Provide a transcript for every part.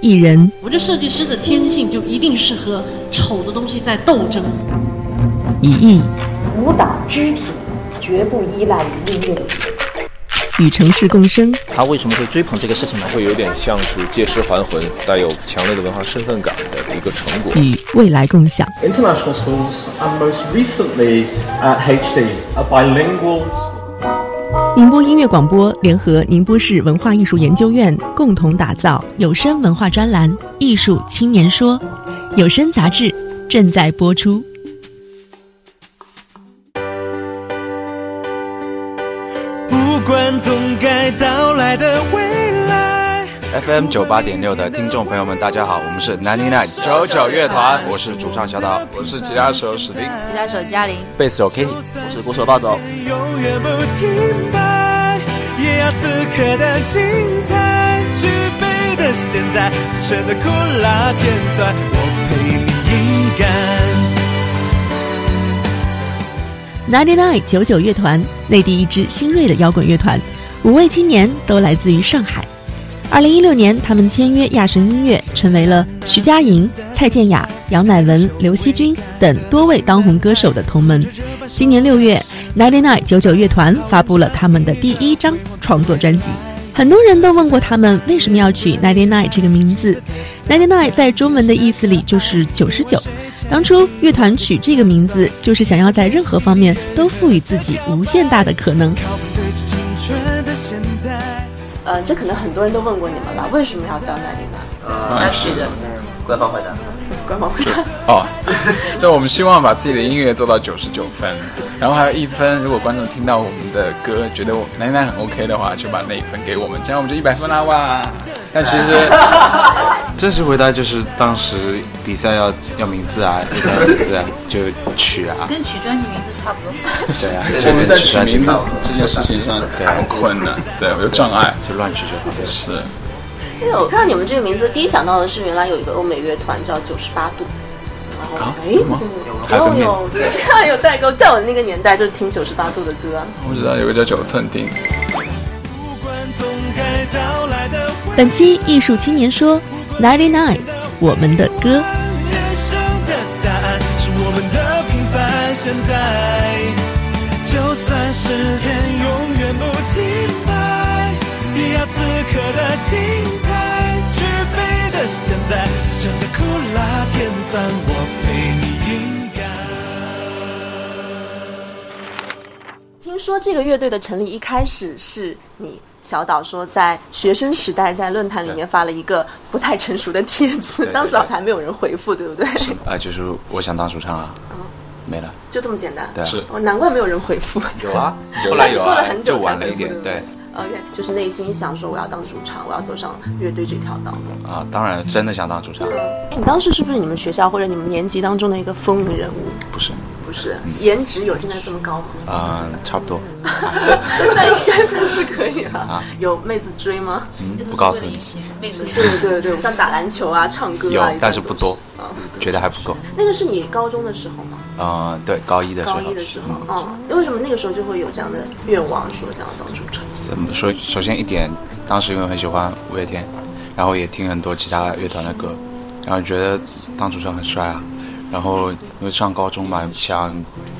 艺人。我觉得设计师的天性就一定是和丑的东西在斗争。以艺，舞蹈肢体绝不依赖于音乐。与城市共生，他为什么会追捧这个事情呢？会有点像是借尸还魂，带有强烈的文化身份感的一个成果。与未来共享。International schools and most recently at HD are bilingual. 宁波音乐广播联合宁波市文化艺术研究院共同打造有声文化专栏《艺术青年说》，有声杂志正在播出。FM 九八点六的听众朋友们，大家好，我们是 Ninety Nine 九九乐团，我是主唱小岛，我是吉他手史丁，吉他手嘉玲，贝斯手 Kenny，我是鼓手暴走。永远不停摆，也要此刻的精彩，举杯的现在，此生的苦辣甜酸，我陪你饮干。Ninety Nine 九九乐团，内地一支新锐的摇滚乐团，五位青年都来自于上海。二零一六年，他们签约亚神音乐，成为了徐佳莹、蔡健雅、杨乃文、刘惜君等多位当红歌手的同门。今年六月，Ninety Nine 九九乐团发布了他们的第一张创作专辑。很多人都问过他们为什么要取 Ninety Nine 这个名字。Ninety Nine 在中文的意思里就是九十九。当初乐团取这个名字，就是想要在任何方面都赋予自己无限大的可能。呃，这可能很多人都问过你们了，为什么要叫奈琳娜？他取的，官方回答。官方回答。哦，就我们希望把自己的音乐做到九十九分，然后还有一分，如果观众听到我们的歌，觉得我奶奶很 OK 的话，就把那一分给我们，这样我们就一百分啦哇！但其实，正式回答就是当时比赛要要名字啊，要名字啊，就取啊，跟取专辑名字差不多。对啊，我们在取名字这件事情上很困难，对，有障碍，就乱取就好。是。因为我看到你们这个名字，第一想到的是原来有一个欧美乐团叫九十八度，然后哎，有有有 有代沟，在我那个年代就是听九十八度的歌。我知道有个叫九寸钉。本期艺术青年说，Ninety Nine，我们的歌。就算时间永远不停摆，也要此刻的精彩。举杯的现在，此生的苦辣甜酸，我陪你饮干。听说这个乐队的成立一开始是你。小岛说，在学生时代，在论坛里面发了一个不太成熟的帖子，当时好像还没有人回复，对不对？啊，就是我想当主唱啊，嗯，没了，就这么简单。对，是哦，难怪没有人回复。有啊，后来过了很久就晚了一点，对。OK，就是内心想说我要当主唱，我要走上乐队这条道。啊，当然真的想当主唱。哎，你当时是不是你们学校或者你们年级当中的一个风云人物？不是。不是颜值有现在这么高吗？啊，差不多。那应该算是可以了。啊，有妹子追吗？嗯，不告诉你。妹子对对对，像打篮球啊、唱歌啊，有，但是不多。啊，觉得还不够。那个是你高中的时候吗？啊，对，高一的时候。高一的时候，嗯，为什么那个时候就会有这样的愿望，说想要当主唱？怎么说？首先一点，当时因为很喜欢五月天，然后也听很多其他乐团的歌，然后觉得当主唱很帅啊。然后因为上高中嘛，想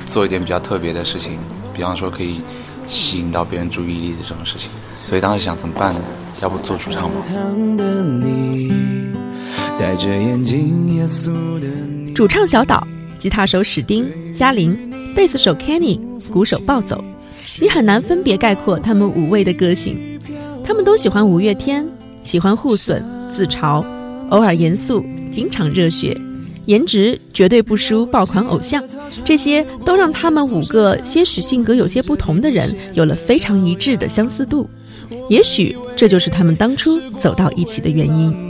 做一点比较特别的事情，比方说可以吸引到别人注意力的这种事情，所以当时想怎么办呢？要不做主唱吧。主唱小岛，吉他手史丁、嘉玲，贝斯手 Kenny，鼓手暴走，你很难分别概括他们五位的个性。他们都喜欢五月天，喜欢互损、自嘲，偶尔严肃，经常热血。颜值绝对不输爆款偶像，这些都让他们五个些许性格有些不同的人有了非常一致的相似度。也许这就是他们当初走到一起的原因。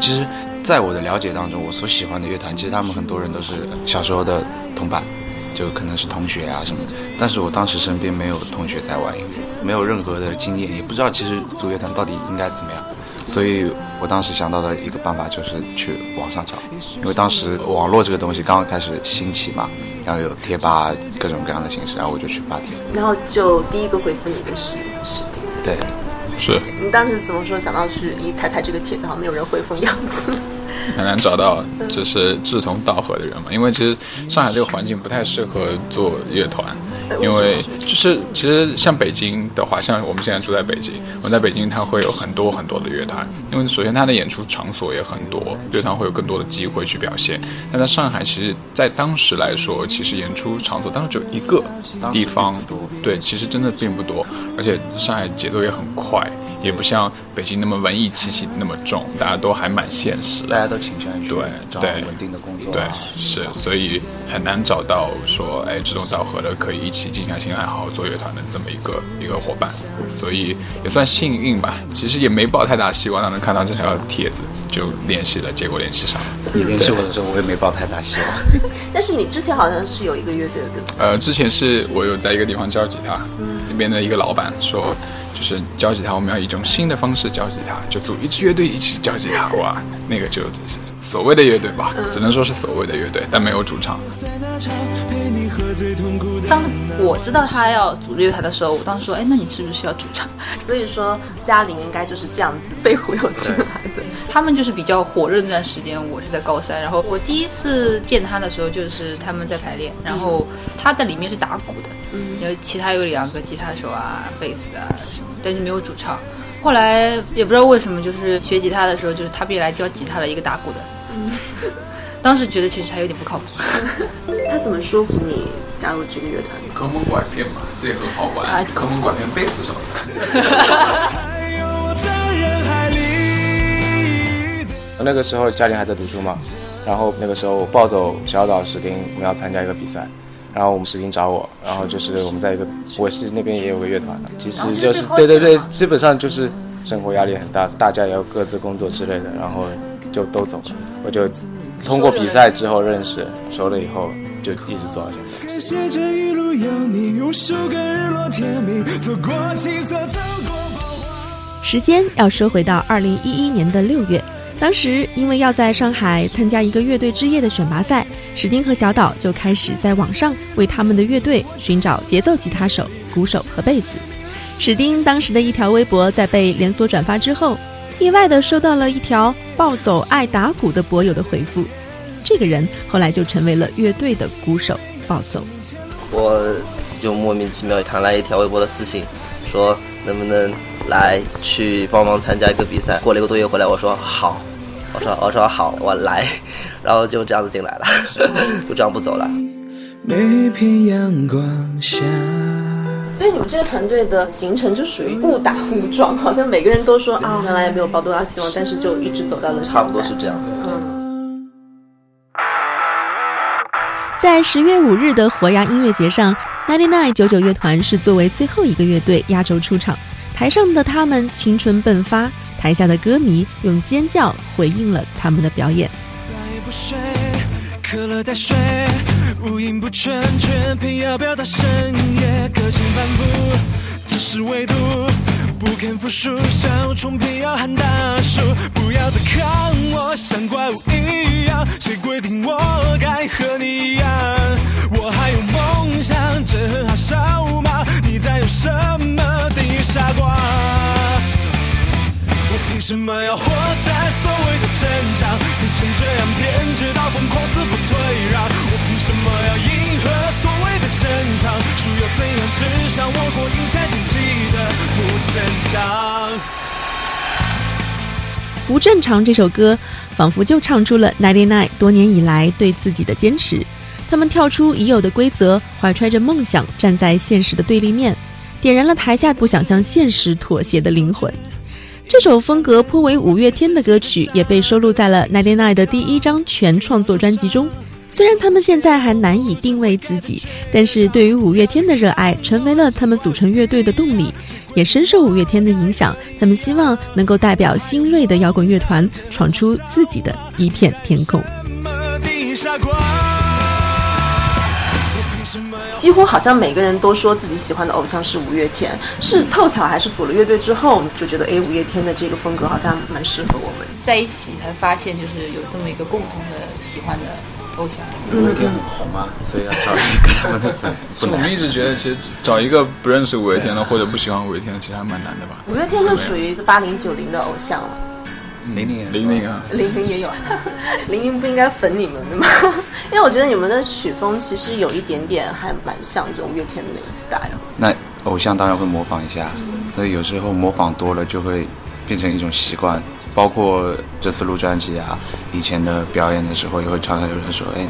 其实，在我的了解当中，我所喜欢的乐团，其实他们很多人都是小时候的同伴，就可能是同学啊什么的。但是我当时身边没有同学在玩音乐，没有任何的经验，也不知道其实组乐团到底应该怎么样。所以我当时想到的一个办法就是去网上找，因为当时网络这个东西刚刚开始兴起嘛，然后有贴吧各种各样的形式，然后我就去发帖。然后就第一个回复你的是是，对，是你当时怎么说？想到是你踩踩这个帖子，好像没有人回复样子。很难找到就是志同道合的人嘛，因为其实上海这个环境不太适合做乐团，因为就是其实像北京的话，像我们现在住在北京，我们在北京它会有很多很多的乐团，因为首先它的演出场所也很多，乐团会有更多的机会去表现。但在上海，其实，在当时来说，其实演出场所当时只有一个地方，对，其实真的并不多，而且上海节奏也很快。也不像北京那么文艺气息那么重，大家都还蛮现实的，大家都倾向于对找对稳定的工作，对是，所以很难找到说哎志同道合的可以一起静下心来好好做乐团的这么一个一个伙伴，所以也算幸运吧。其实也没抱太大希望，当时看到这条帖子就联系了，结果联系上了。你联系我的时候，我也没抱太大希望。但是你之前好像是有一个乐队的，对吧？呃，之前是我有在一个地方教吉他，那边的一个老板说。就是教吉他，我们要以一种新的方式教吉他，就组一支乐队一起教吉他。哇，那个就是所谓的乐队吧，只能说是所谓的乐队，但没有主唱。当我知道他要组乐团的时候，我当时说：“哎，那你是不是需要主唱？”所以说，嘉玲应该就是这样子被忽悠进来的。他们就是比较火热那段时间，我是在高三，然后我第一次见他的时候，就是他们在排练，然后他的里面是打鼓的，然后其他有两个吉他手啊、贝斯啊什么。但是没有主唱，后来也不知道为什么，就是学吉他的时候，就是他必来教吉他的一个打鼓的。嗯，当时觉得其实还有点不靠谱。他怎么说服你加入这个乐团？坑蒙拐骗嘛，这也很好玩。啊，坑蒙拐骗贝斯手的。那个时候家里还在读书嘛，然后那个时候暴走小岛史丁，我们要参加一个比赛。然后我们石丁找我，然后就是我们在一个，我是那边也有个乐团，其实就是对对对，基本上就是生活压力很大，大家也要各自工作之类的，然后就都走了。我就通过比赛之后认识，熟了以后就一直做到现在。时间要说回到二零一一年的六月。当时因为要在上海参加一个乐队之夜的选拔赛，史丁和小岛就开始在网上为他们的乐队寻找节奏吉他手、鼓手和贝斯。史丁当时的一条微博在被连锁转发之后，意外的收到了一条“暴走爱打鼓”的博友的回复，这个人后来就成为了乐队的鼓手暴走。我就莫名其妙弹来一条微博的私信，说能不能来去帮忙参加一个比赛。过了一个多月回来，我说好。我说我说好，我来，然后就这样子进来了，就这样不走了。每片阳光下。所以你们这个团队的形成就属于误打误撞，好像每个人都说啊，原来也没有抱多大希望，但是就一直走到了差不多是这样的。嗯。在十月五日的活牙音乐节上，Ninety Nine 九九乐团是作为最后一个乐队压轴出场，台上的他们青春迸发。台下的歌迷用尖叫回应了他们的表演。渴了带水，五音不全，全偏要表达深夜，个性反复，只是唯独不肯服输，小虫偏要喊大叔，不要再看我像怪物一样，谁规定我该和你一样？我还有梦想，这很好笑吗？你在有什么什么要活在所谓的正常？凭什么这样偏执到疯狂，死不退让？我凭什么要迎合所谓的正常？输又怎样？至少我过赢在自己的不正常。不正常这首歌，仿佛就唱出了 Ninety Nine 多年以来对自己的坚持。他们跳出已有的规则，怀揣着梦想，站在现实的对立面，点燃了台下不想向现实妥协的灵魂。这首风格颇为五月天的歌曲也被收录在了 Ninety Nine 的第一张全创作专辑中。虽然他们现在还难以定位自己，但是对于五月天的热爱成为了他们组成乐队的动力，也深受五月天的影响。他们希望能够代表新锐的摇滚乐团，闯出自己的一片天空。几乎好像每个人都说自己喜欢的偶像是五月天，是凑巧还是组了乐队之后就觉得，哎，五月天的这个风格好像蛮适合我们。在一起才发现，就是有这么一个共同的喜欢的偶像。五月天很红嘛，所以要找一个他们的粉丝。是我们一直觉得，其实找一个不认识五月天的或者不喜欢五月天的，其实还蛮难的吧。五月天就属于八零九零的偶像了。零零零零啊，零零也有，零零不应该粉你们的吗？因为我觉得你们的曲风其实有一点点还蛮像这五月天的那个 style。那偶像当然会模仿一下，所以有时候模仿多了就会变成一种习惯。包括这次录专辑啊，以前的表演的时候也会常常有人说：“哎，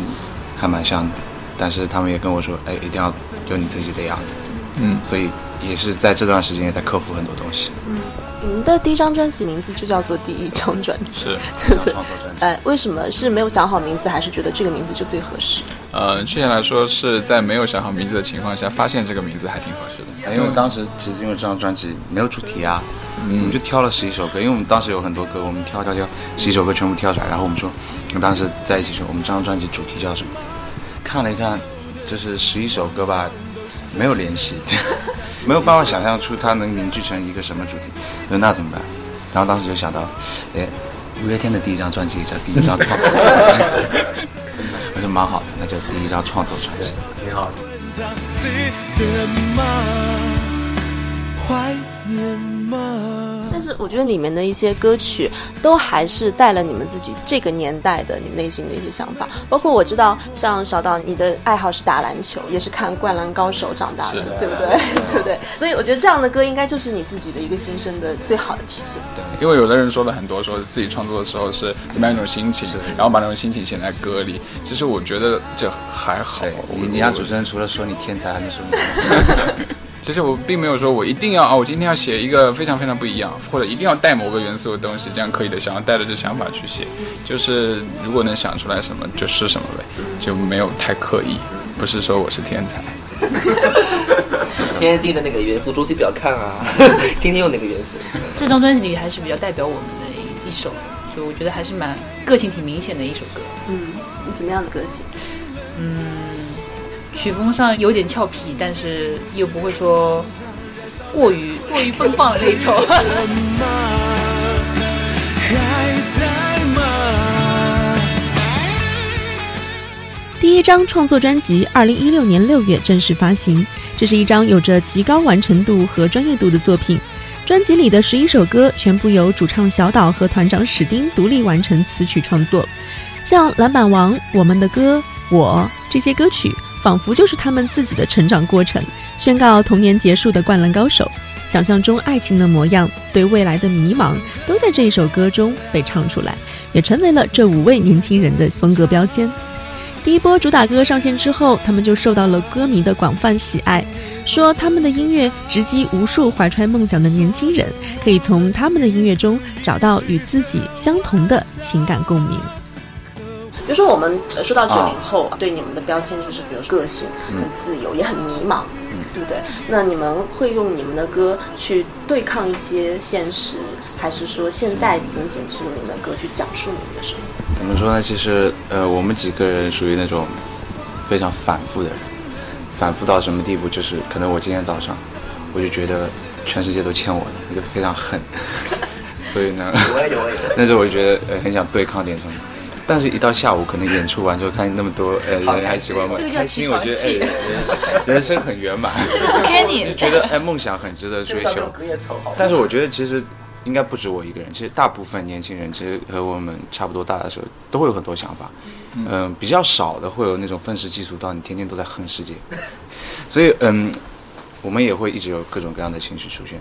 还蛮像的。”但是他们也跟我说：“哎，一定要有你自己的样子。”嗯，所以也是在这段时间也在克服很多东西。嗯。你们的第一张专辑名字就叫做第一张专辑，是对不对？哎，为什么是没有想好名字，还是觉得这个名字就最合适？呃，确切来说是在没有想好名字的情况下，发现这个名字还挺合适的。因为当时其实因为这张专辑没有主题啊，我们就挑了十一首歌，因为我们当时有很多歌，我们挑挑挑，十一首歌全部挑出来，然后我们说，我们当时在一起说，我们这张专辑主题叫什么？看了一看，就是十一首歌吧，没有联系。没有办法想象出它能凝聚成一个什么主题，那那怎么办？然后当时就想到，哎，五月天的第一张专辑叫第一张创作，我说蛮好的，那就第一张创作专辑，挺好的。但是我觉得里面的一些歌曲都还是带了你们自己这个年代的你内心的一些想法，包括我知道像小岛，你的爱好是打篮球，也是看《灌篮高手》长大的，对不对？对不对？所以我觉得这样的歌应该就是你自己的一个心声的最好的体现。对，因为有的人说了很多，说自己创作的时候是怎么样一种心情，然后把那种心情写在歌里。其实我觉得这还好。你你让主持人除了说你天才，还能说你？其实我并没有说，我一定要啊，我今天要写一个非常非常不一样，或者一定要带某个元素的东西，这样可以的。想要带着这想法去写，就是如果能想出来什么就是什么呗，就没有太刻意。不是说我是天才。天天盯着那个元素周期表看啊，今天用哪个元素？这张专辑里还是比较代表我们的一首，就我觉得还是蛮个性挺明显的一首歌。嗯，你怎么样的个性？嗯。曲风上有点俏皮，但是又不会说过于过于奔放的那种。第一张创作专辑，二零一六年六月正式发行。这是一张有着极高完成度和专业度的作品。专辑里的十一首歌全部由主唱小岛和团长史丁独立完成词曲创作，像《篮板王》《我们的歌》《我》这些歌曲。仿佛就是他们自己的成长过程，宣告童年结束的灌篮高手，想象中爱情的模样，对未来的迷茫，都在这一首歌中被唱出来，也成为了这五位年轻人的风格标签。第一波主打歌上线之后，他们就受到了歌迷的广泛喜爱，说他们的音乐直击无数怀揣梦想的年轻人，可以从他们的音乐中找到与自己相同的情感共鸣。比如说，我们说到九零后，对你们的标签就是，比如个性很自由，也很迷茫，对不对？那你们会用你们的歌去对抗一些现实，还是说现在仅仅是用你们的歌去讲述你们的生活？怎么说呢？其实，呃，我们几个人属于那种非常反复的人，反复到什么地步？就是可能我今天早上我就觉得全世界都欠我的，我就非常恨，所以呢，那时候我就觉得呃很想对抗点什么。但是，一到下午，可能演出完之后，看那么多呃人还喜欢我，开心，我觉得哎，人生很圆满。这个是 Kenny，就觉得哎，梦想很值得追求。但是我觉得其实应该不止我一个人，其实大部分年轻人其实和我们差不多大的时候，都会有很多想法。嗯，比较少的会有那种愤世嫉俗到你天天都在恨世界。所以嗯，我们也会一直有各种各样的情绪出现。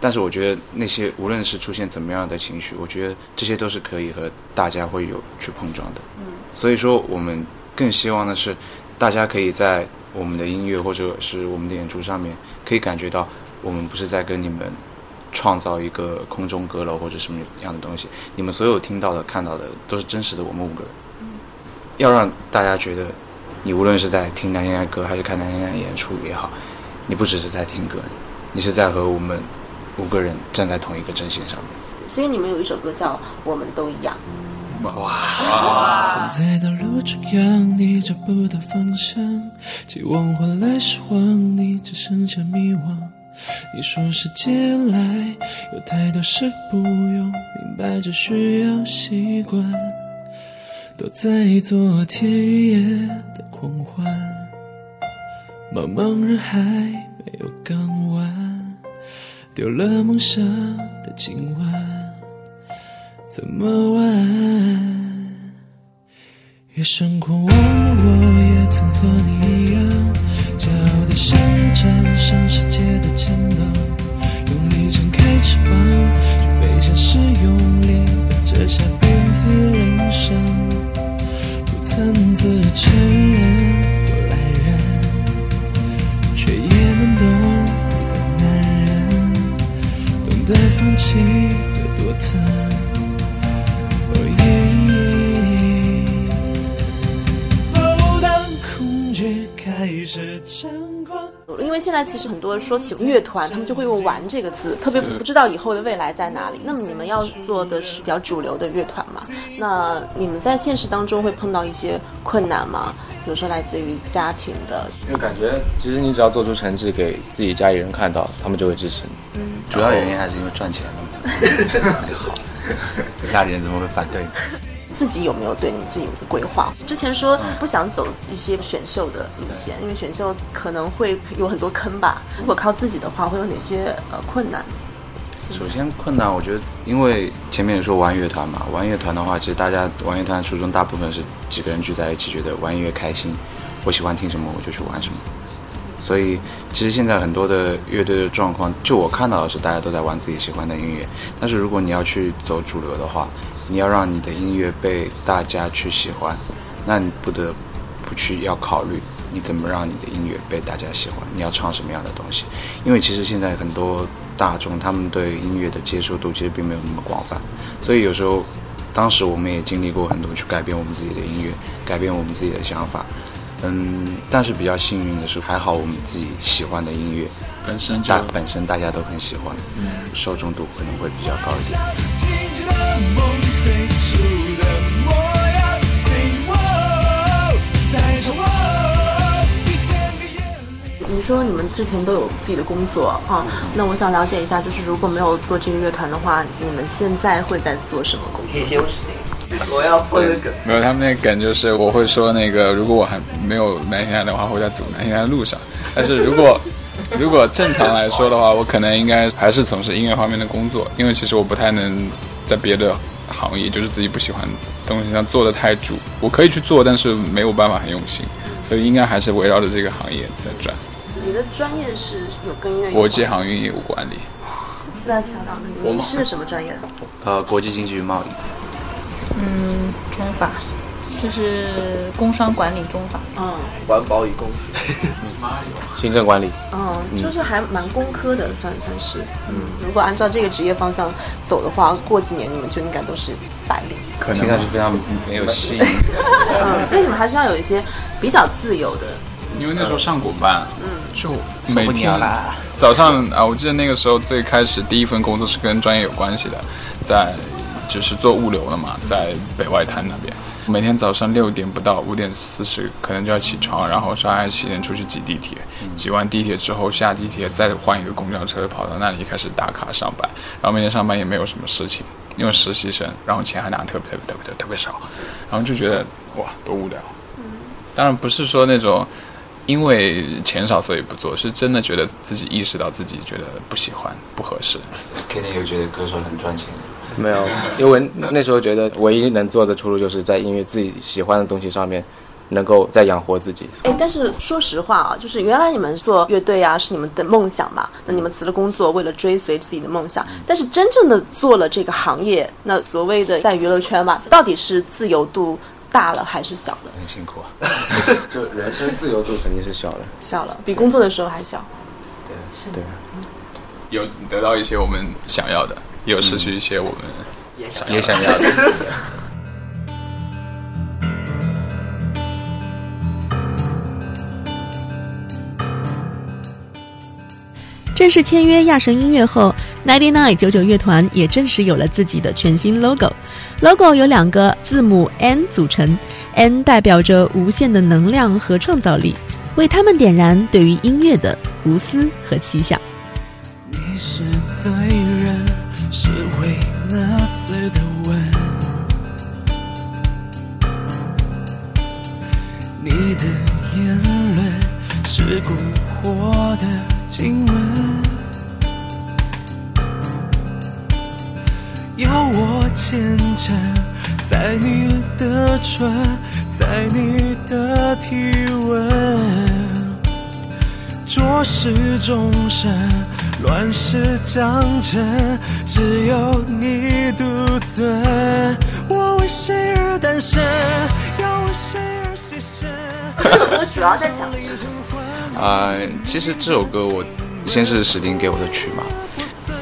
但是我觉得那些无论是出现怎么样的情绪，我觉得这些都是可以和大家会有去碰撞的。嗯，所以说我们更希望的是，大家可以在我们的音乐或者是我们的演出上面，可以感觉到我们不是在跟你们创造一个空中阁楼或者什么样的东西，你们所有听到的、看到的都是真实的我们五个人。嗯，要让大家觉得，你无论是在听南天的歌还是看南天的演出也好，你不只是在听歌，你是在和我们。五个人站在同一个阵线上面，所以你们有一首歌叫《我们都一样》。哇！哇在道路中央，你找不到方向，期望换来失望，你只剩下迷惘。你说时间来，有太多事不用明白，只需要习惯。都在昨天夜的狂欢，茫茫人海没有港湾，丢了梦想的今晚怎么玩？夜深狂妄的我也曾和你一样，骄傲地向日站上世界的肩膀，用力张开翅膀，却被现实用力地折下遍体鳞伤。不曾自称的放弃有多疼。哦耶！不，当恐惧开始猖狂。因为现在其实很多人说起乐团，他们就会用“玩”这个字，特别不知道以后的未来在哪里。那么你们要做的是比较主流的乐团嘛？那你们在现实当中会碰到一些困难吗？比如说来自于家庭的，因为感觉其实你只要做出成绩给自己家里人看到，他们就会支持你。嗯，主要原因还是因为赚钱了嘛，就好。家里人怎么会反对？自己有没有对你自己有一个规划？之前说不想走一些选秀的路线，因为选秀可能会有很多坑吧。如果靠自己的话，会有哪些呃困难？首先困难，我觉得因为前面也说玩乐团嘛，玩乐团的话，其实大家玩乐团初衷大部分是几个人聚在一起，觉得玩音乐开心，我喜欢听什么我就去玩什么。所以其实现在很多的乐队的状况，就我看到的是大家都在玩自己喜欢的音乐。但是如果你要去走主流的话，你要让你的音乐被大家去喜欢，那你不得不去要考虑你怎么让你的音乐被大家喜欢，你要唱什么样的东西。因为其实现在很多大众他们对音乐的接受度其实并没有那么广泛，所以有时候当时我们也经历过很多去改变我们自己的音乐，改变我们自己的想法。嗯，但是比较幸运的是，还好我们自己喜欢的音乐本身大本身大家都很喜欢，嗯，受众度可能会比较高一点。你说你们之前都有自己的工作啊，那我想了解一下，就是如果没有做这个乐团的话，你们现在会在做什么工作？我要破这个。没有，他们那个梗就是我会说那个，如果我还没有南天的话，会在走南天的路上。但是如果 如果正常来说的话，我可能应该还是从事音乐方面的工作，因为其实我不太能在别的行业，就是自己不喜欢的东西上做的太主。我可以去做，但是没有办法很用心，所以应该还是围绕着这个行业在转。你的专业是有跟音乐有国际航运业务管理。那小岛呢？你是什么专业的？呃，国际经济与贸易。嗯，中法，就是工商管理中法。嗯，环保与工学，行政管理。嗯，就是还蛮工科的，算算是。嗯，如果按照这个职业方向走的话，过几年你们就应该都是白领。可能听上去非常没有吸引力。嗯，所以你们还是要有一些比较自由的。因为那时候上过班，嗯，就每天早上啊，我记得那个时候最开始第一份工作是跟专业有关系的，在就是做物流的嘛，在北外滩那边。每天早上六点不到，五点四十可能就要起床，然后刷牙洗脸出去挤地铁，挤完地铁之后下地铁再换一个公交车跑到那里开始打卡上班，然后每天上班也没有什么事情，因为实习生，然后钱还拿特别特别特别特别少，然后就觉得哇多无聊。当然不是说那种。因为钱少所以不做，是真的觉得自己意识到自己觉得不喜欢、不合适。肯定有觉得歌手很赚钱。没有，因为那时候觉得唯一能做的出路就是在音乐自己喜欢的东西上面，能够再养活自己。哎，但是说实话啊，就是原来你们做乐队啊是你们的梦想嘛，那你们辞了工作，为了追随自己的梦想。但是真正的做了这个行业，那所谓的在娱乐圈嘛，到底是自由度？大了还是小了？很辛苦啊，就人生自由度肯定是小了，小了，比工作的时候还小。对，是的。有得到一些我们想要的，也有失去一些我们也想也想要的。正式签约亚神音乐后，Ninety Nine 九九乐团也正式有了自己的全新 logo。logo 由两个字母 N 组成，N 代表着无限的能量和创造力，为他们点燃对于音乐的无私和奇想。你是最热，是为那次的吻。你的言论是蛊惑的亲吻，要我虔诚在你的唇，在你的体温，浊世众生。乱世将成，只有你独尊。我为谁而诞生？要为谁而牺牲？这首歌主要在讲的是什么？啊、其实这首歌我先是史丁给我的曲嘛，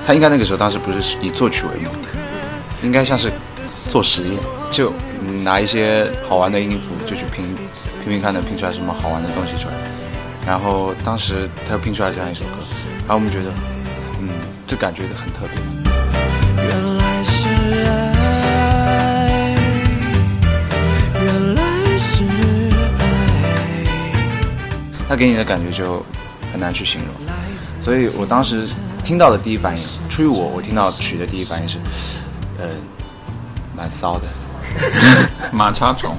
他应该那个时候当时不是以作曲为目的，应该像是做实验，就拿一些好玩的音符就去拼拼拼看能拼出来什么好玩的东西出来。然后当时他又拼出来这样一首歌，然后我们觉得，嗯，这感觉很特别。原来是爱，原来是爱。他给你的感觉就很难去形容，所以我当时听到的第一反应，出于我，我听到曲的第一反应是，呃，蛮骚的，马叉虫，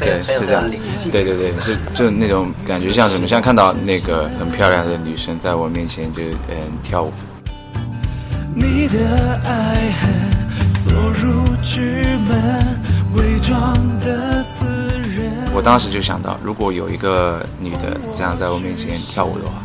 对，是这样，对对对，是就那种感觉像什么，像看到那个很漂亮的女生在我面前就嗯跳舞，你的爱恨锁入剧门，伪装的自然。我当时就想到，如果有一个女的这样在我面前跳舞的话，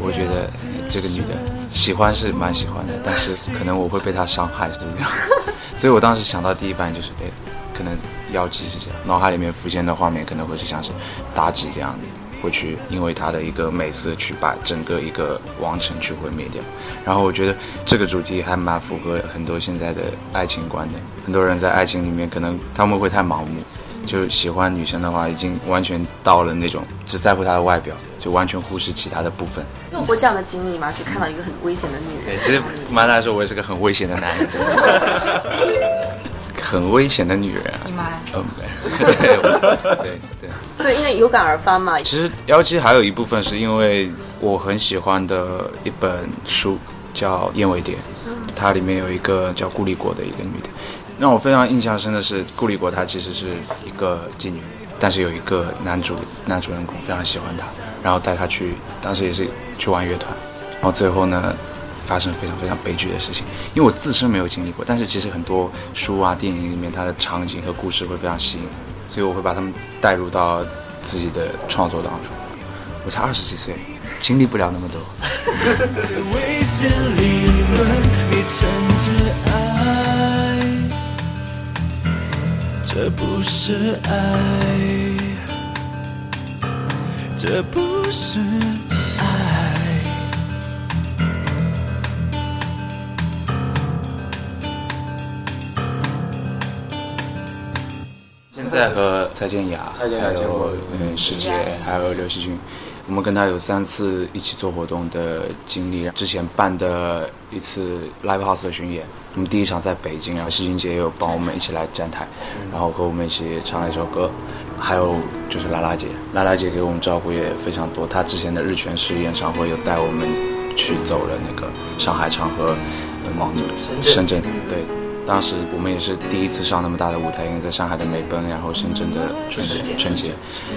我觉得这个女的喜欢是蛮喜欢的，但是可能我会被她伤害，是这样。所以我当时想到第一反应就是，哎，可能妖姬是这样，脑海里面浮现的画面可能会是像是妲己这样的，会去因为她的一个美色去把整个一个王城去毁灭掉。然后我觉得这个主题还蛮符合很多现在的爱情观的，很多人在爱情里面可能他们会太盲目。就喜欢女生的话，已经完全到了那种只在乎她的外表，就完全忽视其他的部分。你有过这样的经历吗？就看到一个很危险的女人。其实蛮来说，我也是个很危险的男人，很危险的女人啊。你妈呀？嗯，对，对对对。对，因为有感而发嘛。其实妖姬还有一部分是因为我很喜欢的一本书叫《燕尾蝶》，它里面有一个叫顾立国的一个女的。让我非常印象深的是，顾立国她其实是一个妓女，但是有一个男主男主人公非常喜欢她，然后带她去，当时也是去玩乐团，然后最后呢，发生非常非常悲剧的事情。因为我自身没有经历过，但是其实很多书啊、电影里面它的场景和故事会非常吸引我，所以我会把他们带入到自己的创作当中。我才二十几岁，经历不了那么多。是爱，这不是爱。现在和蔡健雅、蔡健雅还有嗯师姐，还有刘惜君，我们跟他有三次一起做活动的经历。之前办的一次 live house 的巡演，我们第一场在北京，然后世君姐也有帮我们一起来站台，然后和我们一起唱了一首歌。还有就是拉拉姐，拉拉姐给我们照顾也非常多。她之前的日全食演唱会有带我们去走了那个上海场和嗯深圳，对。当时我们也是第一次上那么大的舞台，因为在上海的美奔，然后深圳的春节春节，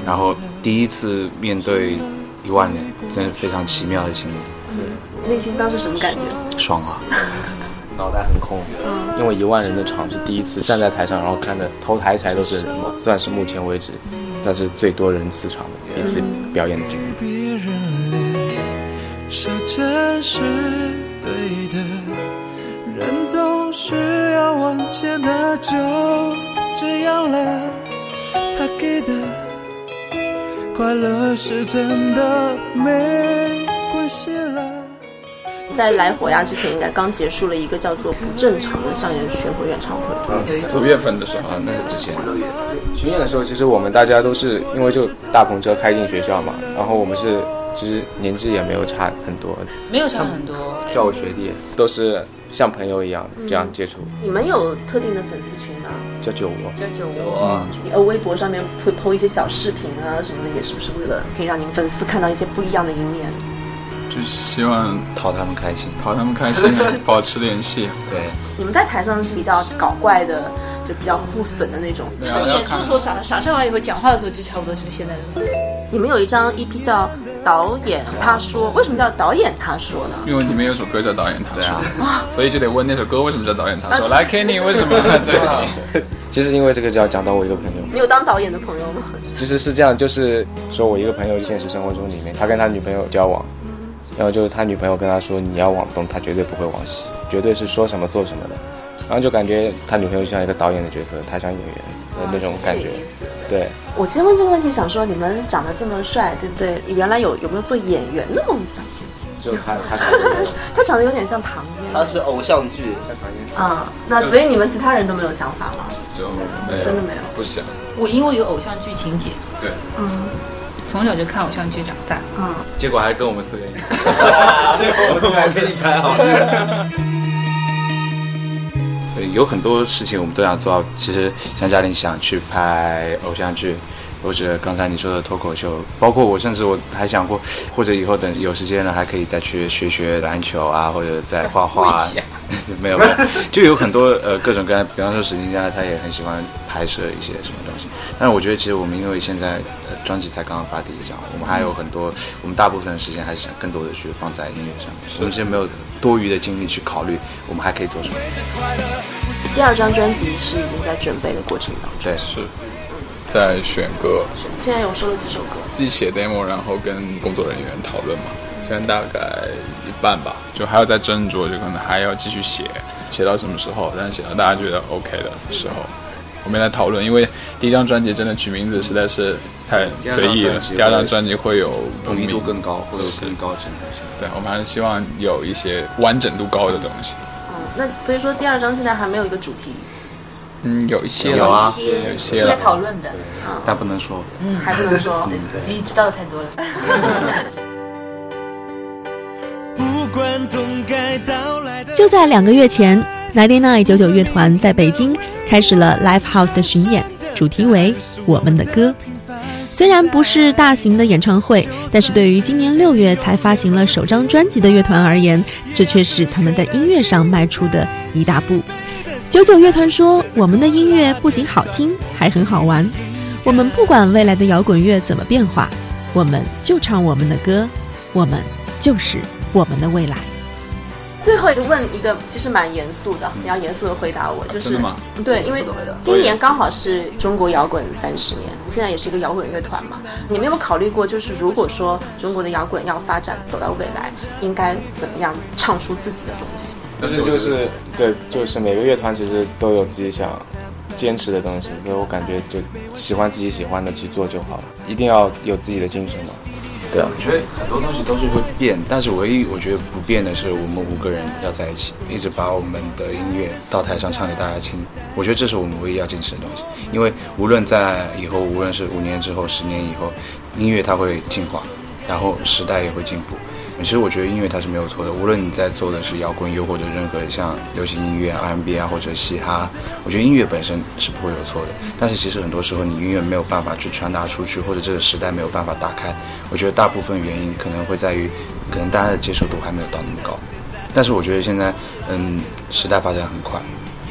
然后第一次面对一万人，真是非常奇妙的经历。内心当时什么感觉？爽啊！脑袋很空，因为一万人的场是第一次站在台上，然后看着头抬起来都是人嘛，算是目前为止，但是最多人次场的一次表演的经历。别人脸是真是对的，人总是要往前的，就这样了。他给的快乐是真的，没关系了。在来火鸭之前，应该刚结束了一个叫做《不正常》的校园巡回演唱会。五月份的时候啊，那是之前巡演的时候，其实我们大家都是因为就大篷车开进学校嘛，然后我们是其实年纪也没有差很多，没有差很多，叫我学弟，都是像朋友一样这样接触。你们有特定的粉丝群吗？叫酒窝，叫酒窝。呃，微博上面会 PO 一些小视频啊什么的，也是不是为了可以让您粉丝看到一些不一样的一面？就希望讨他们开心，讨他们开心，保持联系。对。你们在台上是比较搞怪的，就比较互损的那种。就是演出的时候耍耍上来以后，讲话的时候就差不多就是现在的。你们有一张 EP 叫《导演他说》，为什么叫导演他说呢？因为里面有首歌叫《导演他说》，啊所以就得问那首歌为什么叫导演他说。来，Kenny 为什么？对，其实因为这个就要讲到我一个朋友，你有当导演的朋友吗？其实是这样，就是说我一个朋友现实生活中里面，他跟他女朋友交往，然后就是他女朋友跟他说你要往东，他绝对不会往西，绝对是说什么做什么的，然后就感觉他女朋友就像一个导演的角色，他像演员的那种感觉，对。我其实问这个问题，想说你们长得这么帅，对不对？原来有有没有做演员的梦想？就他他 他长得有点像唐嫣，他是偶像剧啊。那所以你们其他人都没有想法吗？就没有，真的没有，不想。我因为有偶像剧情节，对，嗯，从小就看偶像剧长大，嗯，结果还跟我们四个一起，结果我们还给你拍好。对，有很多事情我们都想做到。其实像嘉玲想去拍偶像剧，或者刚才你说的脱口秀，包括我，甚至我还想过，或者以后等有时间了，还可以再去学学篮球啊，或者再画画。没有没有，就有很多呃各种各样，比方说史金佳他也很喜欢拍摄一些什么东西。但是我觉得其实我们因为现在呃专辑才刚刚发第一张，我们还有很多，我们大部分的时间还是想更多的去放在音乐上面。我们其实没有多余的精力去考虑我们还可以做什么。第二张专辑是已经在准备的过程当中，对，是在选歌。现在有收了几首歌？自己写 demo，然后跟工作人员讨论嘛。现在大概一半吧，就还要再斟酌，就可能还要继续写，写到什么时候？但是写到大家觉得 OK 的时候，我们来讨论。因为第一张专辑真的取名字实在是太随意了，第二张专辑会有浓密度更高，会有更高整合性。对，我们还是希望有一些完整度高的东西。嗯，那所以说第二张现在还没有一个主题。嗯，有一些有啊，有一些在讨论的，但不能说，嗯，还不能说，你知道的太多了。就在两个月前，Ninety Nine 九九乐团在北京开始了 Live House 的巡演，主题为《我们的歌》。虽然不是大型的演唱会，但是对于今年六月才发行了首张专辑的乐团而言，这却是他们在音乐上迈出的一大步。九九乐团说：“我们的音乐不仅好听，还很好玩。我们不管未来的摇滚乐怎么变化，我们就唱我们的歌，我们就是我们的未来。”最后就问一个，其实蛮严肃的，你要严肃的回答我，就是对，因为今年刚好是中国摇滚三十年，现在也是一个摇滚乐团嘛，你们有没有考虑过，就是如果说中国的摇滚要发展走到未来，应该怎么样唱出自己的东西？但是就是对，就是每个乐团其实都有自己想坚持的东西，所以我感觉就喜欢自己喜欢的去做就好了，一定要有自己的精神嘛。对，我觉得很多东西都是会变，但是唯一我觉得不变的是，我们五个人要在一起，一直把我们的音乐到台上唱给大家听。我觉得这是我们唯一要坚持的东西，因为无论在以后，无论是五年之后、十年以后，音乐它会进化，然后时代也会进步。其实我觉得音乐它是没有错的，无论你在做的是摇滚，又或者任何像流行音乐、R&B 啊，或者嘻哈，我觉得音乐本身是不会有错的。但是其实很多时候你音乐没有办法去传达出去，或者这个时代没有办法打开，我觉得大部分原因可能会在于，可能大家的接受度还没有到那么高。但是我觉得现在，嗯，时代发展很快，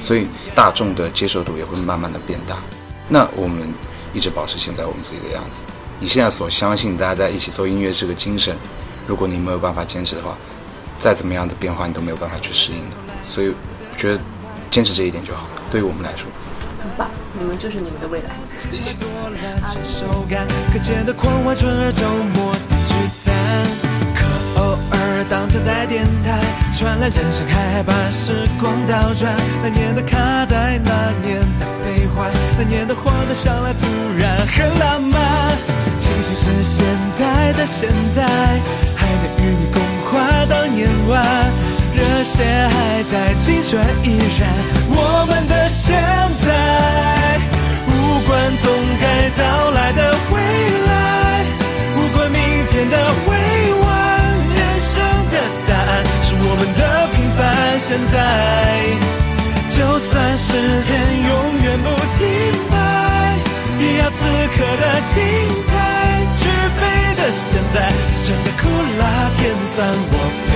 所以大众的接受度也会慢慢的变大。那我们一直保持现在我们自己的样子。你现在所相信大家在一起做音乐这个精神。如果你没有办法坚持的话，再怎么样的变化你都没有办法去适应的。所以我觉得坚持这一点就好了。对于我们来说，很棒，你们就是你们的未来。谢谢。可偶尔当着在电台传来人生海把时光倒转，那年的卡带，那年的悲欢，那年的荒诞想来突然很浪漫。庆幸是现在的现在，晚，热血还在，青春依然，我们的现在，无关总该到来的未来，无关明天的未完，人生的答案是我们的平凡现在。就算时间永远不停摆，也要此刻的精彩。举杯的现在，此生的苦辣甜酸，我陪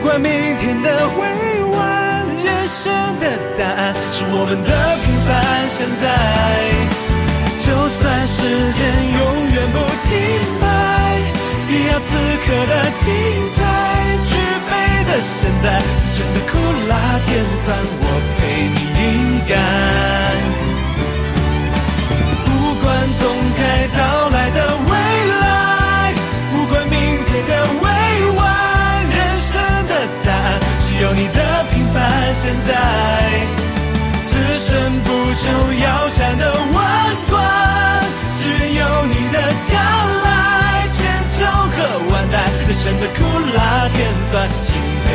不管明天的未完，人生的答案是我们的平凡。现在，就算时间永远不停摆，也要此刻的精彩。举杯的现在，此生的苦辣甜酸，我陪你饮干。有你的平凡现在。此生不求腰缠的万贯，只有你的将来，千秋和万代，人生的苦辣甜酸，请陪